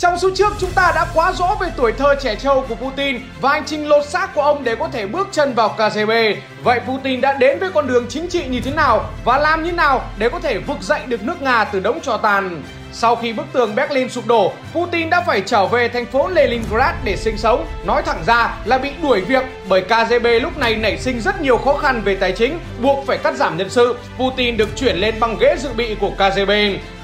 Trong số trước chúng ta đã quá rõ về tuổi thơ trẻ trâu của Putin và hành trình lột xác của ông để có thể bước chân vào KGB. Vậy Putin đã đến với con đường chính trị như thế nào và làm như nào để có thể vực dậy được nước Nga từ đống trò tàn? Sau khi bức tường Berlin sụp đổ, Putin đã phải trở về thành phố Leningrad để sinh sống. Nói thẳng ra là bị đuổi việc bởi KGB lúc này nảy sinh rất nhiều khó khăn về tài chính, buộc phải cắt giảm nhân sự. Putin được chuyển lên băng ghế dự bị của KGB.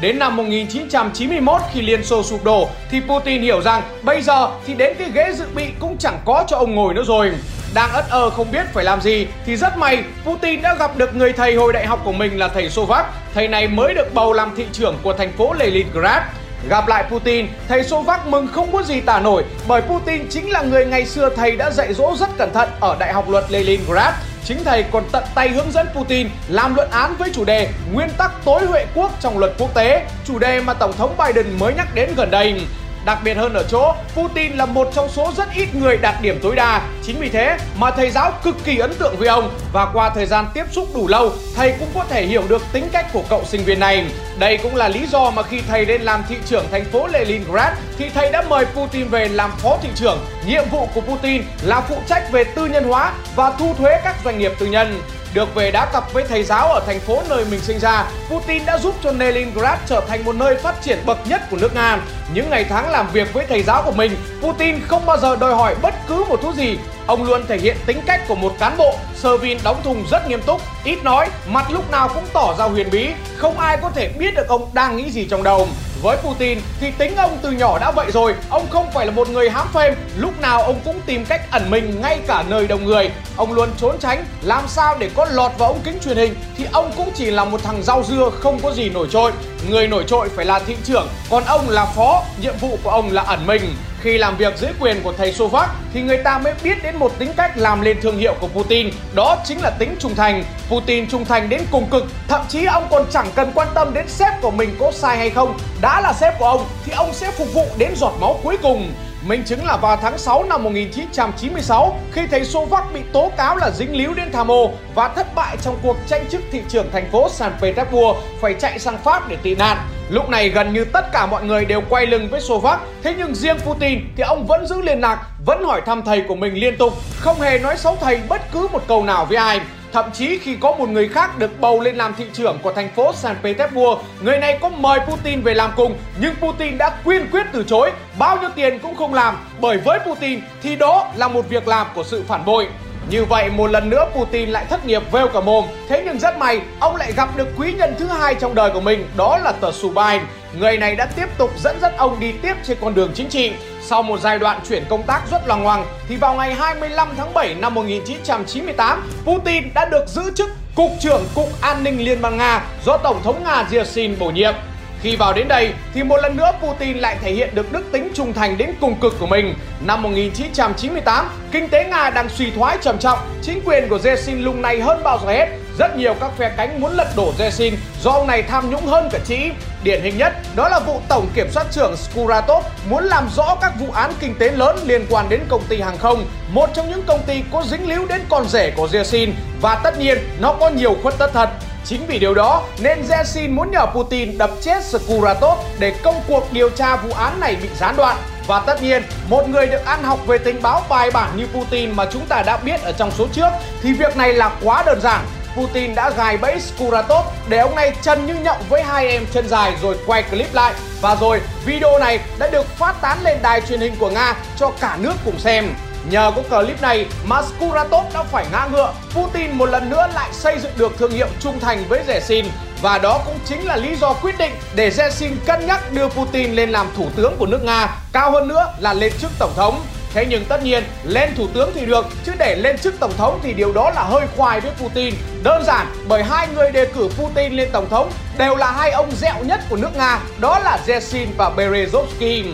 Đến năm 1991 khi Liên Xô sụp đổ thì Putin hiểu rằng bây giờ thì đến cái ghế dự bị cũng chẳng có cho ông ngồi nữa rồi. Đang ất ơ không biết phải làm gì thì rất may Putin đã gặp được người thầy hồi đại học của mình là thầy Sovak. Thầy này mới được bầu làm thị trưởng của thành phố Leningrad. Gặp lại Putin, thầy Sovak mừng không có gì tả nổi bởi Putin chính là người ngày xưa thầy đã dạy dỗ rất cẩn thận ở Đại học luật Leningrad. Chính thầy còn tận tay hướng dẫn Putin làm luận án với chủ đề Nguyên tắc tối huệ quốc trong luật quốc tế, chủ đề mà Tổng thống Biden mới nhắc đến gần đây. Đặc biệt hơn ở chỗ, Putin là một trong số rất ít người đạt điểm tối đa. Chính vì thế mà thầy giáo cực kỳ ấn tượng với ông và qua thời gian tiếp xúc đủ lâu, thầy cũng có thể hiểu được tính cách của cậu sinh viên này. Đây cũng là lý do mà khi thầy lên làm thị trưởng thành phố Leningrad thì thầy đã mời Putin về làm phó thị trưởng. Nhiệm vụ của Putin là phụ trách về tư nhân hóa và thu thuế các doanh nghiệp tư nhân. Được về đá cặp với thầy giáo ở thành phố nơi mình sinh ra, Putin đã giúp cho Leningrad trở thành một nơi phát triển bậc nhất của nước Nga. Những ngày tháng làm việc với thầy giáo của mình, Putin không bao giờ đòi hỏi bất cứ một thứ gì. Ông luôn thể hiện tính cách của một cán bộ, Servin đóng thùng rất nghiêm túc, ít nói, mặt lúc nào cũng tỏ ra huyền bí, không ai có thể biết được ông đang nghĩ gì trong đầu. Với Putin thì tính ông từ nhỏ đã vậy rồi, ông không phải là một người hám phêm, lúc nào ông cũng tìm cách ẩn mình ngay cả nơi đông người. Ông luôn trốn tránh, làm sao để có lọt vào ống kính truyền hình thì ông cũng chỉ là một thằng rau dưa không có gì nổi trội. Người nổi trội phải là thị trưởng, còn ông là phó, nhiệm vụ của ông là ẩn mình. Khi làm việc dưới quyền của thầy Sovak thì người ta mới biết đến một tính cách làm lên thương hiệu của Putin, đó chính là tính trung thành. Putin trung thành đến cùng cực, thậm chí ông còn chẳng cần quan tâm đến sếp của mình có sai hay không. Đã là sếp của ông thì ông sẽ phục vụ đến giọt máu cuối cùng. Minh chứng là vào tháng 6 năm 1996 khi thầy Sovak bị tố cáo là dính líu đến tham ô và thất bại trong cuộc tranh chức thị trưởng thành phố San Petersburg phải chạy sang Pháp để tị nạn. Lúc này gần như tất cả mọi người đều quay lưng với Sovak, thế nhưng riêng Putin thì ông vẫn giữ liên lạc, vẫn hỏi thăm thầy của mình liên tục, không hề nói xấu thầy bất cứ một câu nào với ai. Thậm chí khi có một người khác được bầu lên làm thị trưởng của thành phố San Petersburg, người này có mời Putin về làm cùng, nhưng Putin đã quyên quyết từ chối, bao nhiêu tiền cũng không làm, bởi với Putin thì đó là một việc làm của sự phản bội. Như vậy một lần nữa Putin lại thất nghiệp vêu cả mồm. Thế nhưng rất may, ông lại gặp được quý nhân thứ hai trong đời của mình, Đó là tờ Subin Người này đã tiếp tục dẫn dắt ông đi tiếp trên con đường chính trị. Sau một giai đoạn chuyển công tác rất loằng ngoằng, Thì vào ngày 25 tháng 7 năm 1998 Putin đã được giữ chức Cục trưởng Cục An ninh Liên bang Nga do Tổng thống Nga Yeltsin bổ nhiệm khi vào đến đây thì một lần nữa Putin lại thể hiện được đức tính trung thành đến cùng cực của mình. Năm 1998, kinh tế Nga đang suy thoái trầm trọng, chính quyền của Yeltsin lung này hơn bao giờ hết. Rất nhiều các phe cánh muốn lật đổ Yeltsin do ông này tham nhũng hơn cả chỉ. Điển hình nhất đó là vụ tổng kiểm soát trưởng Skuratov muốn làm rõ các vụ án kinh tế lớn liên quan đến công ty hàng không, một trong những công ty có dính líu đến con rể của Yeltsin và tất nhiên nó có nhiều khuất tất thật. Chính vì điều đó nên Yeltsin muốn nhờ Putin đập chết Skuratov để công cuộc điều tra vụ án này bị gián đoạn. Và tất nhiên, một người được ăn học về tình báo bài bản như Putin mà chúng ta đã biết ở trong số trước thì việc này là quá đơn giản. Putin đã gài bẫy Skuratov để ông này chân như nhộng với hai em chân dài rồi quay clip lại. Và rồi, video này đã được phát tán lên đài truyền hình của Nga cho cả nước cùng xem. Nhờ có clip này mà Skuratov đã phải ngã ngựa, Putin một lần nữa lại xây dựng được thương hiệu trung thành với Yeltsin và đó cũng chính là lý do quyết định để Yeltsin cân nhắc đưa Putin lên làm thủ tướng của nước Nga, cao hơn nữa là lên chức tổng thống. Thế nhưng tất nhiên lên thủ tướng thì được chứ để lên chức tổng thống thì điều đó là hơi khoai với Putin. Đơn giản bởi hai người đề cử Putin lên tổng thống đều là hai ông dẹo nhất của nước Nga, đó là Yeltsin và Berezovsky.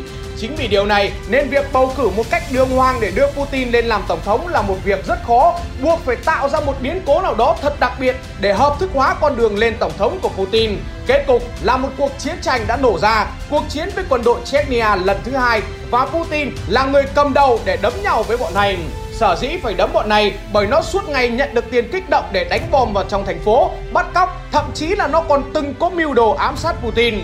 Chính vì điều này nên việc bầu cử một cách đường hoàng để đưa Putin lên làm tổng thống là một việc rất khó, buộc phải tạo ra một biến cố nào đó thật đặc biệt để hợp thức hóa con đường lên tổng thống của Putin. Kết cục là một cuộc chiến tranh đã nổ ra, cuộc chiến với quân đội Chechnya lần thứ hai và Putin là người cầm đầu để đấm nhau với bọn này. Sở dĩ phải đấm bọn này bởi nó suốt ngày nhận được tiền kích động để đánh bom vào trong thành phố, bắt cóc, thậm chí là nó còn từng có mưu đồ ám sát Putin.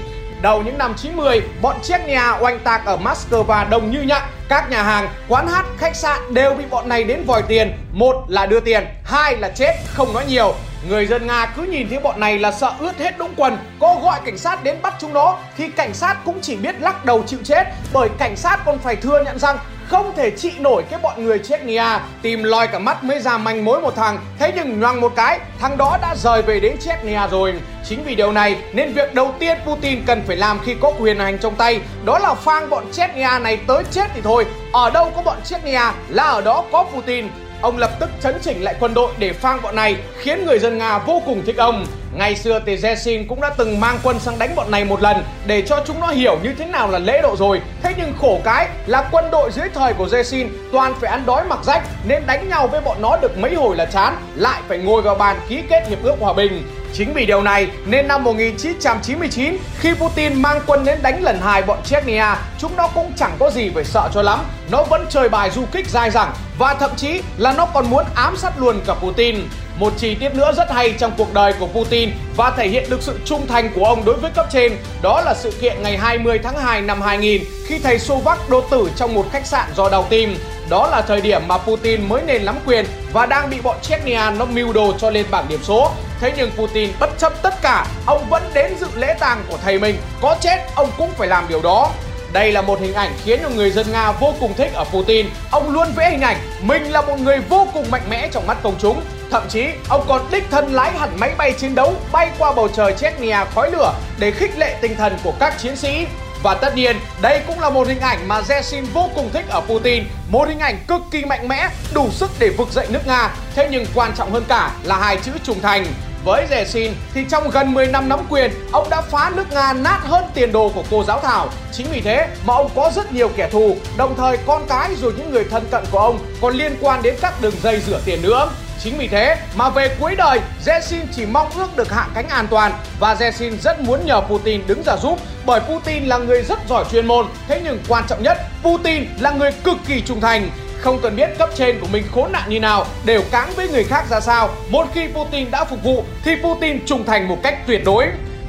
Đầu những năm 90, bọn Chechnya oanh tạc ở Moscow đông như nhặng. Các nhà hàng, quán hát, khách sạn đều bị bọn này đến vòi tiền. Một là đưa tiền, hai là chết, không nói nhiều. Người dân Nga cứ nhìn thấy bọn này là sợ ướt hết đũng quần Có gọi cảnh sát đến bắt chúng nó Thì cảnh sát cũng chỉ biết lắc đầu chịu chết Bởi cảnh sát còn phải thừa nhận rằng không thể trị nổi cái bọn người Chechnya à. tìm lòi cả mắt mới ra manh mối một thằng. Thế nhưng nhoang một cái, thằng đó đã rời về đến Chechnya à rồi. Chính vì điều này nên việc đầu tiên Putin cần phải làm khi có quyền hành trong tay, đó là phang bọn Chechnya à. này tới chết thì thôi. Ở đâu có bọn Chechnya là ở đó có Putin. Ông lập tức chấn chỉnh lại quân đội để phang bọn này khiến người dân Nga vô cùng thích ông. Ngày xưa thì Yeltsin cũng đã từng mang quân sang đánh bọn này một lần để cho chúng nó hiểu như thế nào là lễ độ rồi. Thế nhưng khổ cái là quân đội dưới thời của Yeltsin toàn phải ăn đói mặc rách nên đánh nhau với bọn nó được mấy hồi là chán, lại phải ngồi vào bàn ký kết hiệp ước hòa bình. Chính vì điều này nên năm 1999 khi Putin mang quân đến đánh lần hai bọn Chechnya, chúng nó cũng chẳng có gì phải sợ cho lắm. Nó vẫn chơi bài du kích dai dẳng và thậm chí là nó còn muốn ám sát luôn cả Putin. Một chi tiết nữa rất hay trong cuộc đời của Putin và thể hiện được sự trung thành của ông đối với cấp trên đó là sự kiện ngày 20 tháng 2 năm 2000 khi thầy Sovak đột tử trong một khách sạn do đau tim. Đó là thời điểm mà Putin mới nền nắm quyền và đang bị bọn Chechnya nó mưu đồ cho lên bảng điểm số. Thế nhưng Putin bất chấp tất cả, ông vẫn đến dự lễ tang của thầy mình. Có chết, ông cũng phải làm điều đó. Đây là một hình ảnh khiến cho người dân Nga vô cùng thích ở Putin. Ông luôn vẽ hình ảnh mình là một người vô cùng mạnh mẽ trong mắt công chúng. Thậm chí, ông còn đích thân lái hẳn máy bay chiến đấu bay qua bầu trời Chechnya khói lửa để khích lệ tinh thần của các chiến sĩ. Và tất nhiên, đây cũng là một hình ảnh mà Yeltsin vô cùng thích ở Putin Một hình ảnh cực kỳ mạnh mẽ, đủ sức để vực dậy nước Nga Thế nhưng quan trọng hơn cả là hai chữ trung thành với Yeltsin thì trong gần 10 năm nắm quyền, ông đã phá nước Nga nát hơn tiền đồ của cô giáo Thảo. Chính vì thế mà ông có rất nhiều kẻ thù, đồng thời con cái rồi những người thân cận của ông còn liên quan đến các đường dây rửa tiền nữa. Chính vì thế mà về cuối đời, Yeltsin chỉ mong ước được hạ cánh an toàn và Yeltsin rất muốn nhờ Putin đứng ra giúp bởi Putin là người rất giỏi chuyên môn. Thế nhưng quan trọng nhất, Putin là người cực kỳ trung thành. Không cần biết cấp trên của mình khốn nạn như nào, đều cáng với người khác ra sao. Một khi Putin đã phục vụ thì Putin trung thành một cách tuyệt đối.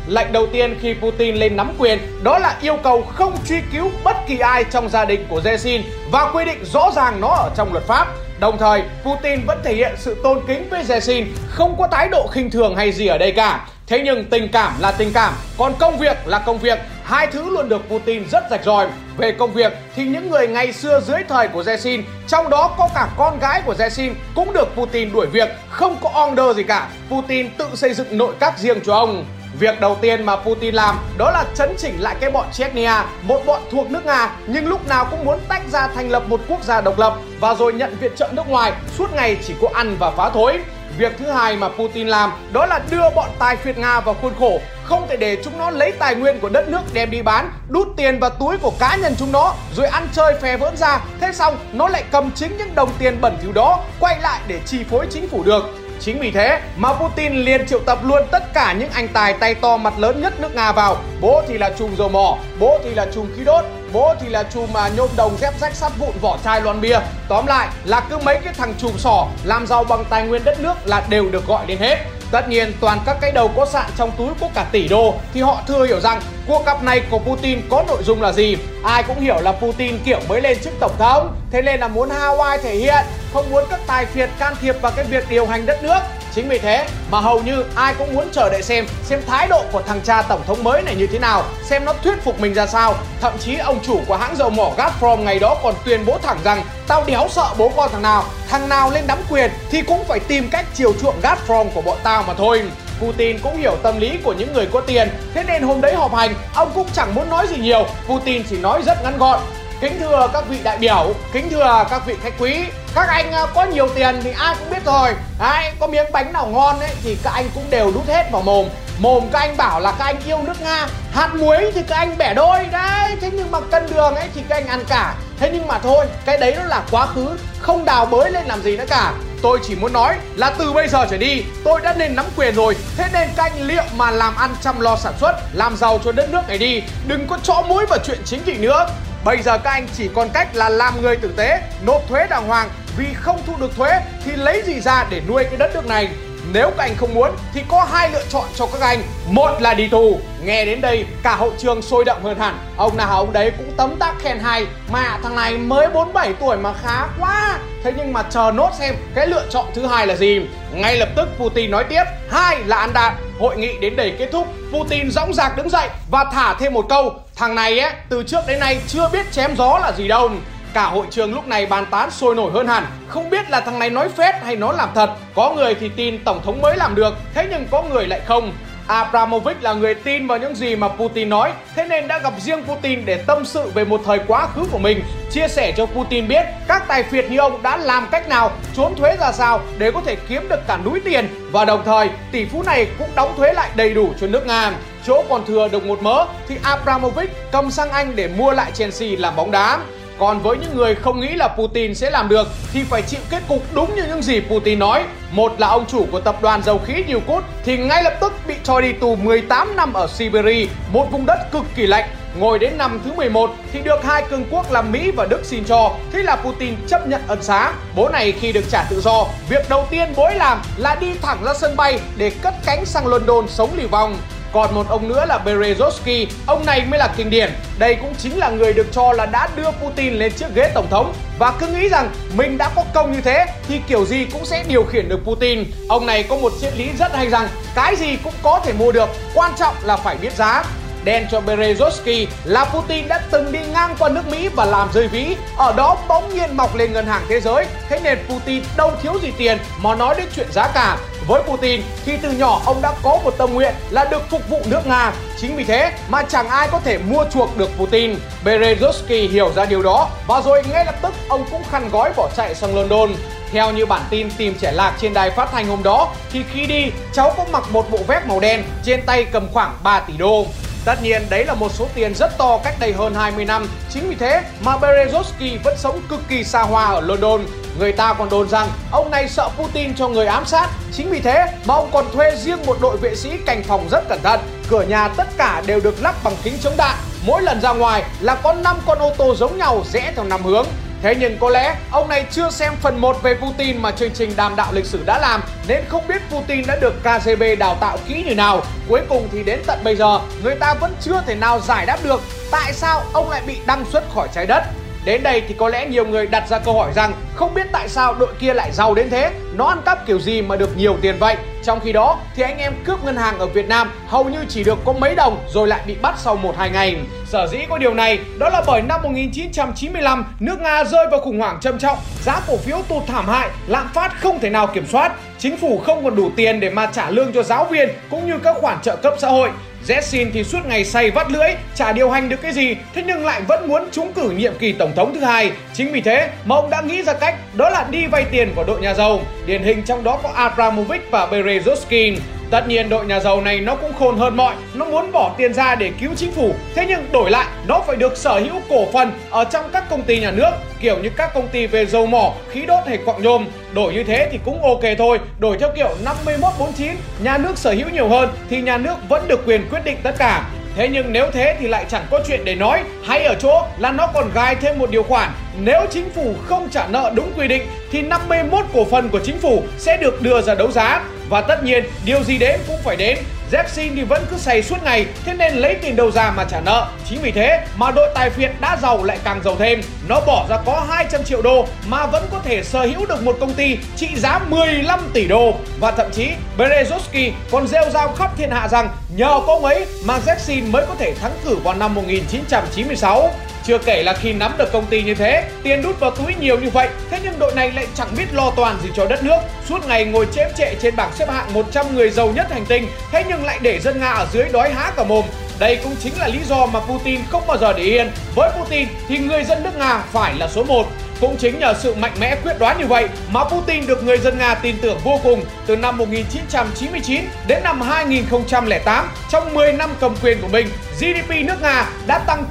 Lệnh đầu tiên khi Putin lên nắm quyền đó là yêu cầu không truy cứu bất kỳ ai trong gia đình của Yeltsin và quy định rõ ràng nó ở trong luật pháp. Đồng thời, Putin vẫn thể hiện sự tôn kính với Yeltsin, không có thái độ khinh thường hay gì ở đây cả. Thế nhưng tình cảm là tình cảm, còn công việc là công việc. Hai thứ luôn được Putin rất rạch ròi. Về công việc thì những người ngày xưa dưới thời của Yeltsin, trong đó có cả con gái của Yeltsin cũng được Putin đuổi việc, không có order gì cả. Putin tự xây dựng nội các riêng cho ông. Việc đầu tiên mà Putin làm đó là chấn chỉnh lại cái bọn Chechnya, một bọn thuộc nước Nga nhưng lúc nào cũng muốn tách ra thành lập một quốc gia độc lập và rồi nhận viện trợ nước ngoài, suốt ngày chỉ có ăn và phá thối. Việc thứ hai mà Putin làm đó là đưa bọn tài phiệt Nga vào khuôn khổ, không thể để chúng nó lấy tài nguyên của đất nước đem đi bán, đút tiền vào túi của cá nhân chúng nó, rồi ăn chơi phè vỡn ra. Thế xong, nó lại cầm chính những đồng tiền bẩn thỉu đó, quay lại để chi phối chính phủ được. Chính vì thế mà Putin liền triệu tập luôn tất cả những anh tài tay to mặt lớn nhất nước Nga vào. Bố thì là chùm dầu mỏ, bố thì là chùm khí đốt, bố thì là chùm mà nhôm đồng dép rách sắt vụn vỏ chai lon bia. Tóm lại là cứ mấy cái thằng chùm sỏ làm giàu bằng tài nguyên đất nước là đều được gọi đến hết. Tất nhiên toàn các cái đầu có sạn trong túi có cả tỷ đô thì họ thừa hiểu rằng cuộc gặp này của Putin có nội dung là gì. Ai cũng hiểu là Putin kiểu mới lên chức tổng thống, thế nên là muốn Hawaii thể hiện không muốn các tài phiệt can thiệp vào cái việc điều hành đất nước Chính vì thế mà hầu như ai cũng muốn chờ đợi xem xem thái độ của thằng cha tổng thống mới này như thế nào, xem nó thuyết phục mình ra sao. Thậm chí ông chủ của hãng dầu mỏ Gazprom ngày đó còn tuyên bố thẳng rằng tao đéo sợ bố con thằng nào, thằng nào lên nắm quyền thì cũng phải tìm cách chiều chuộng Gazprom của bọn tao mà thôi. Putin cũng hiểu tâm lý của những người có tiền Thế nên hôm đấy họp hành Ông cũng chẳng muốn nói gì nhiều Putin chỉ nói rất ngắn gọn Kính thưa các vị đại biểu, kính thưa các vị khách quý Các anh à, có nhiều tiền thì ai cũng biết rồi. Đấy, có miếng bánh nào ngon ấy thì các anh cũng đều đút hết vào mồm. Mồm các anh bảo là các anh yêu nước Nga Hạt muối thì các anh bẻ đôi. Đấy, thế nhưng mà cân đường ấy thì các anh ăn cả. Thế nhưng mà thôi, cái đấy nó là quá khứ Không đào bới lên làm gì nữa cả. Tôi chỉ muốn nói là từ bây giờ trở đi Tôi đã nên nắm quyền rồi. Thế nên các anh liệu mà làm ăn chăm lo sản xuất Làm giàu cho đất nước này đi Đừng có chõ mũi vào chuyện chính trị nữa. Bây giờ các anh chỉ còn cách là làm người tử tế, nộp thuế đàng hoàng vì không thu được thuế thì lấy gì ra để nuôi cái đất nước này. Nếu các anh không muốn thì có hai lựa chọn cho các anh. Một là đi tù. Nghe đến đây cả hậu trường sôi động hơn hẳn. Ông nào ông đấy cũng tấm tắc khen hay. Mà thằng này mới 47 tuổi mà khá quá. Thế nhưng mà chờ nốt xem cái lựa chọn thứ hai là gì. Ngay lập tức Putin nói tiếp. Hai là ăn đạn. Hội nghị đến đây kết thúc. Putin dõng dạc đứng dậy và thả thêm một câu. Thằng này ấy, từ trước đến nay chưa biết chém gió là gì đâu. Cả hội trường lúc này bàn tán sôi nổi hơn hẳn. Không biết là thằng này nói phét hay nó làm thật. Có người thì tin Tổng thống mới làm được Thế nhưng có người lại không. Abramovich là người tin vào những gì mà Putin nói, thế nên đã gặp riêng Putin để tâm sự về một thời quá khứ của mình, chia sẻ cho Putin biết các tài phiệt như ông đã làm cách nào, trốn thuế ra sao để có thể kiếm được cả núi tiền. Và đồng thời tỷ phú này cũng đóng thuế lại đầy đủ cho nước Nga. Chỗ còn thừa được một mớ thì Abramovich cầm sang Anh để mua lại Chelsea làm bóng đá. Còn với những người không nghĩ là Putin sẽ làm được thì phải chịu kết cục đúng như những gì Putin nói. Một là ông chủ của tập đoàn dầu khí Yukut thì ngay lập tức bị cho đi tù 18 năm ở Siberia, một vùng đất cực kỳ lạnh. Ngồi đến năm thứ 11 thì được hai cường quốc là Mỹ và Đức xin cho. Thế là Putin chấp nhận ân xá. Bố này khi được trả tự do, việc đầu tiên bố ấy làm là đi thẳng ra sân bay để cất cánh sang London sống liều vòng còn một ông nữa là Berezovsky, ông này mới là kinh điển. Đây cũng chính là người được cho là đã đưa Putin lên chiếc ghế tổng thống và cứ nghĩ rằng mình đã có công như thế thì kiểu gì cũng sẽ điều khiển được Putin. Ông này có một triết lý rất hay rằng cái gì cũng có thể mua được, quan trọng là phải biết giá đen cho Berezovsky là Putin đã từng đi ngang qua nước Mỹ và làm rơi ví. Ở đó bỗng nhiên mọc lên ngân hàng thế giới. Thế nên Putin đâu thiếu gì tiền mà nói đến chuyện giá cả. Với Putin thì từ nhỏ ông đã có một tâm nguyện là được phục vụ nước Nga. Chính vì thế mà chẳng ai có thể mua chuộc được Putin. Berezovsky hiểu ra điều đó và rồi ngay lập tức ông cũng khăn gói bỏ chạy sang London. Theo như bản tin tìm trẻ lạc trên đài phát thanh hôm đó, thì khi đi, cháu cũng mặc một bộ vest màu đen, trên tay cầm khoảng 3 tỷ đô. Tất nhiên, đấy là một số tiền rất to, cách đây hơn 20 năm. Chính vì thế mà Berezovsky vẫn sống cực kỳ xa hoa ở London. Người ta còn đồn rằng ông này sợ Putin cho người ám sát. Chính vì thế mà ông còn thuê riêng một đội vệ sĩ canh phòng rất cẩn thận. Cửa nhà tất cả đều được lắp bằng kính chống đạn. Mỗi lần ra ngoài là có 5 con ô tô giống nhau rẽ theo năm hướng. Thế nhưng có lẽ ông này chưa xem phần 1 về Putin mà chương trình đàm đạo lịch sử đã làm, nên không biết Putin đã được KGB đào tạo kỹ như nào. Cuối cùng thì đến tận bây giờ, người ta vẫn chưa thể nào giải đáp được tại sao ông lại bị đăng xuất khỏi trái đất. Đến đây thì có lẽ nhiều người đặt ra câu hỏi rằng không biết tại sao đội kia lại giàu đến thế, nó ăn cắp kiểu gì mà được nhiều tiền vậy. Trong khi đó thì anh em cướp ngân hàng ở Việt Nam hầu như chỉ được có mấy đồng rồi lại bị bắt sau 1-2 ngày. Sở dĩ có điều này đó là bởi năm 1995 nước Nga rơi vào khủng hoảng trầm trọng, giá cổ phiếu tụt thảm hại, lạm phát không thể nào kiểm soát, chính phủ không còn đủ tiền để mà trả lương cho giáo viên cũng như các khoản trợ cấp xã hội. Zetsin thì suốt ngày say vắt lưỡi, chả điều hành được cái gì, thế nhưng lại vẫn muốn trúng cử nhiệm kỳ tổng thống thứ hai. Chính vì thế mà ông đã nghĩ ra cách đó là đi vay tiền của đội nhà giàu. Điển hình trong đó có Abramovich và Berezovsky. Tất nhiên đội nhà giàu này nó cũng khôn hơn mọi Nó muốn bỏ tiền ra để cứu chính phủ. Thế nhưng đổi lại nó phải được sở hữu cổ phần Ở trong các công ty nhà nước Kiểu như các công ty về dầu mỏ, khí đốt hay quặng nhôm. Đổi như thế thì cũng ok thôi Đổi theo kiểu 5149 Nhà nước sở hữu nhiều hơn Thì nhà nước vẫn được quyền quyết định tất cả. Thế nhưng nếu thế thì lại chẳng có chuyện để nói Hay ở chỗ là nó còn gai thêm một điều khoản. Nếu chính phủ không trả nợ đúng quy định Thì 51 cổ phần của chính phủ sẽ được đưa ra đấu giá và tất nhiên, điều gì đến cũng phải đến. Jackson thì vẫn cứ say suốt ngày, Thế nên lấy tiền đâu ra mà trả nợ. Chính vì thế mà đội tài phiệt đã giàu lại càng giàu thêm. Nó bỏ ra có 200 triệu đô Mà vẫn có thể sở hữu được một công ty trị giá 15 tỷ đô. Và thậm chí, Berezovsky còn rêu rao khắp thiên hạ rằng Nhờ có ông ấy mà Jackson mới có thể thắng cử vào năm 1996 chưa kể là khi nắm được công ty như thế, tiền đút vào túi nhiều như vậy, thế nhưng đội này lại chẳng biết lo toàn gì cho đất nước. Suốt ngày ngồi chém trệ trên bảng xếp hạng 100 người giàu nhất hành tinh, thế nhưng lại để dân Nga ở dưới đói há cả mồm. Đây cũng chính là lý do mà Putin không bao giờ để yên. Với Putin thì người dân nước Nga phải là số 1. Cũng chính nhờ sự mạnh mẽ quyết đoán như vậy mà Putin được người dân Nga tin tưởng vô cùng từ năm 1999 đến năm 2008. Trong 10 năm cầm quyền của mình, GDP nước Nga đã tăng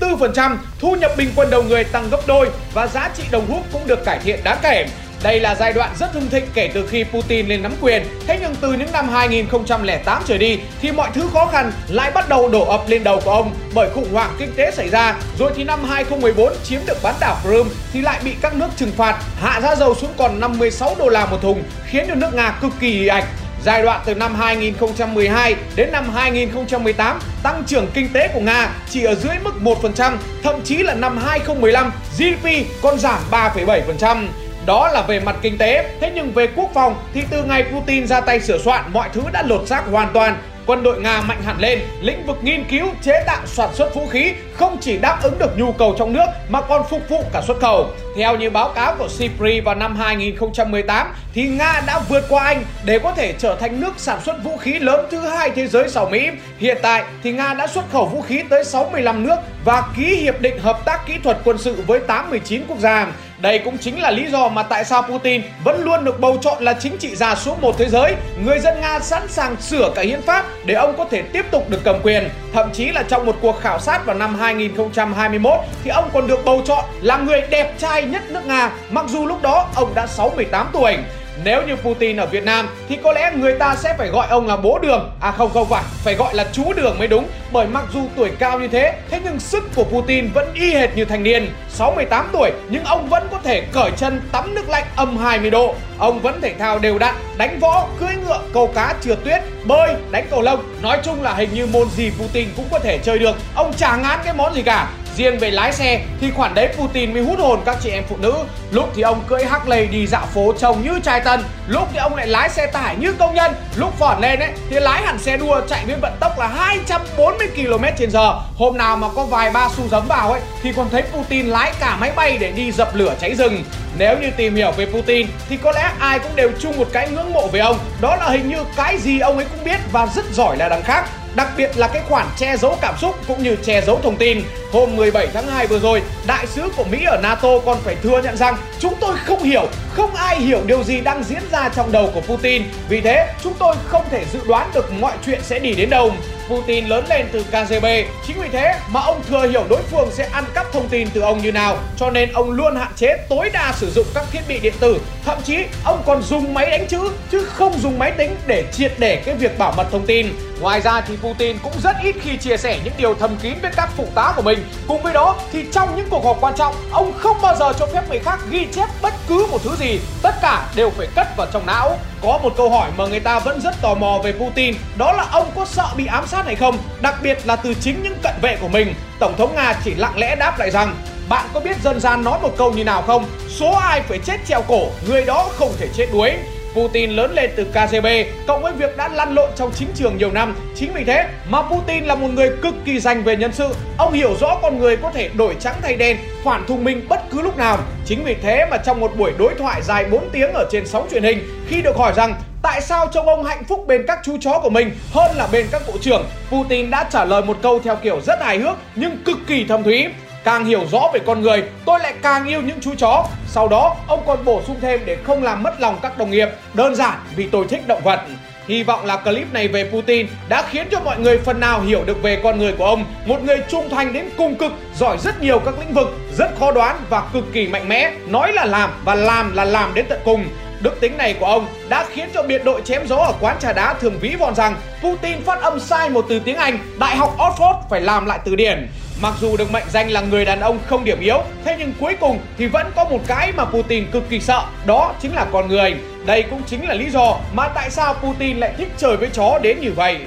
94%, thu nhập bình quân đầu người tăng gấp đôi và giá trị đồng rúp cũng được cải thiện đáng kể. Đây là giai đoạn rất hưng thịnh kể từ khi Putin lên nắm quyền. Thế nhưng từ những năm 2008 trở đi thì mọi thứ khó khăn lại bắt đầu đổ ập lên đầu của ông bởi khủng hoảng kinh tế xảy ra. Rồi thì năm 2014 chiếm được bán đảo Crimea thì lại bị các nước trừng phạt, hạ giá dầu xuống còn 56 đô la một thùng, khiến cho nước Nga cực kỳ ị ạch. Giai đoạn từ năm 2012 đến năm 2018, tăng trưởng kinh tế của Nga chỉ ở dưới mức 1%, thậm chí là năm 2015 GDP còn giảm 3,7%. Đó là về mặt kinh tế, thế nhưng về quốc phòng thì từ ngày Putin ra tay sửa soạn mọi thứ đã lột xác hoàn toàn quân đội Nga mạnh hẳn lên, lĩnh vực nghiên cứu, chế tạo, sản xuất vũ khí không chỉ đáp ứng được nhu cầu trong nước mà còn phục vụ cả xuất khẩu. Theo như báo cáo của CIPRI vào năm 2018 thì Nga đã vượt qua Anh để có thể trở thành nước sản xuất vũ khí lớn thứ hai thế giới sau Mỹ. Hiện tại thì Nga đã xuất khẩu vũ khí tới 65 nước và ký hiệp định hợp tác kỹ thuật quân sự với 89 quốc gia. Đây cũng chính là lý do mà tại sao Putin vẫn luôn được bầu chọn là chính trị gia số một thế giới. Người dân Nga sẵn sàng sửa cả hiến pháp để ông có thể tiếp tục được cầm quyền. Thậm chí là trong một cuộc khảo sát vào năm 2021 thì ông còn được bầu chọn là người đẹp trai nhất nước Nga, mặc dù lúc đó ông đã 68 tuổi. Nếu như Putin ở Việt Nam thì có lẽ người ta sẽ phải gọi ông là bố đường. À không không phải, phải gọi là chú đường mới đúng. Bởi mặc dù tuổi cao như thế Thế nhưng sức của Putin vẫn y hệt như thanh niên. 68 tuổi nhưng ông vẫn có thể cởi chân tắm nước lạnh âm 20 độ. Ông vẫn thể thao đều đặn, đánh võ, cưỡi ngựa, câu cá, trượt tuyết, bơi, đánh cầu lông. Nói chung là hình như môn gì Putin cũng có thể chơi được. Ông chả ngán cái món gì cả. Riêng về lái xe thì khoản đấy Putin mới hút hồn các chị em phụ nữ. Lúc thì ông cưỡi Harley đi dạo phố trông như trai tân, Lúc thì ông lại lái xe tải như công nhân. Lúc phỏn lên ấy, thì lái hẳn xe đua chạy với vận tốc là 240 km h Hôm nào mà có vài ba xu giấm vào ấy, Thì còn thấy Putin lái cả máy bay để đi dập lửa cháy rừng nếu như tìm hiểu về Putin thì có lẽ ai cũng đều chung một cái ngưỡng mộ về ông Đó là hình như cái gì ông ấy cũng biết và rất giỏi là đằng khác Đặc biệt là cái khoản che giấu cảm xúc cũng như che giấu thông tin. Hôm 17 tháng 2 vừa rồi, đại sứ của Mỹ ở NATO còn phải thừa nhận rằng chúng tôi không hiểu, không ai hiểu điều gì đang diễn ra trong đầu của Putin. Vì thế, chúng tôi không thể dự đoán được mọi chuyện sẽ đi đến đâu. Putin lớn lên từ KGB, chính vì thế mà ông thừa hiểu đối phương sẽ ăn cắp thông tin từ ông như nào, cho nên ông luôn hạn chế tối đa sử dụng các thiết bị điện tử. Thậm chí, ông còn dùng máy đánh chữ chứ không dùng máy tính để triệt để cái việc bảo mật thông tin. Ngoài ra thì Putin cũng rất ít khi chia sẻ những điều thầm kín với các phụ tá của mình. Cùng với đó thì trong những cuộc họp quan trọng, ông không bao giờ cho phép người khác ghi chép bất cứ một thứ gì. Tất cả đều phải cất vào trong não. Có một câu hỏi mà người ta vẫn rất tò mò về Putin, đó là ông có sợ bị ám sát hay không? Đặc biệt là từ chính những cận vệ của mình. Tổng thống Nga chỉ lặng lẽ đáp lại rằng bạn có biết dân gian nói một câu như nào không? Số ai phải chết treo cổ, người đó không thể chết đuối. Putin lớn lên từ KGB cộng với việc đã lăn lộn trong chính trường nhiều năm. Chính vì thế mà Putin là một người cực kỳ dành về nhân sự. Ông hiểu rõ con người có thể đổi trắng thay đen, phản thùng minh bất cứ lúc nào. Chính vì thế mà trong một buổi đối thoại dài 4 tiếng ở trên sóng truyền hình, khi được hỏi rằng tại sao trông ông hạnh phúc bên các chú chó của mình hơn là bên các bộ trưởng, Putin đã trả lời một câu theo kiểu rất hài hước nhưng cực kỳ thâm thúy. Càng hiểu rõ về con người, tôi lại càng yêu những chú chó. Sau đó, ông còn bổ sung thêm để không làm mất lòng các đồng nghiệp. Đơn giản vì tôi thích động vật. Hy vọng là clip này về Putin đã khiến cho mọi người phần nào hiểu được về con người của ông. Một người trung thành đến cùng cực, giỏi rất nhiều các lĩnh vực, rất khó đoán và cực kỳ mạnh mẽ. Nói là làm và làm là làm đến tận cùng. Đức tính này của ông đã khiến cho biệt đội chém gió ở quán trà đá thường ví von rằng Putin phát âm sai một từ tiếng Anh, Đại học Oxford phải làm lại từ điển. Mặc dù được mệnh danh là người đàn ông không điểm yếu, thế nhưng cuối cùng thì vẫn có một cái mà Putin cực kỳ sợ, đó chính là con người. Đây cũng chính là lý do mà tại sao Putin lại thích chơi với chó đến như vậy.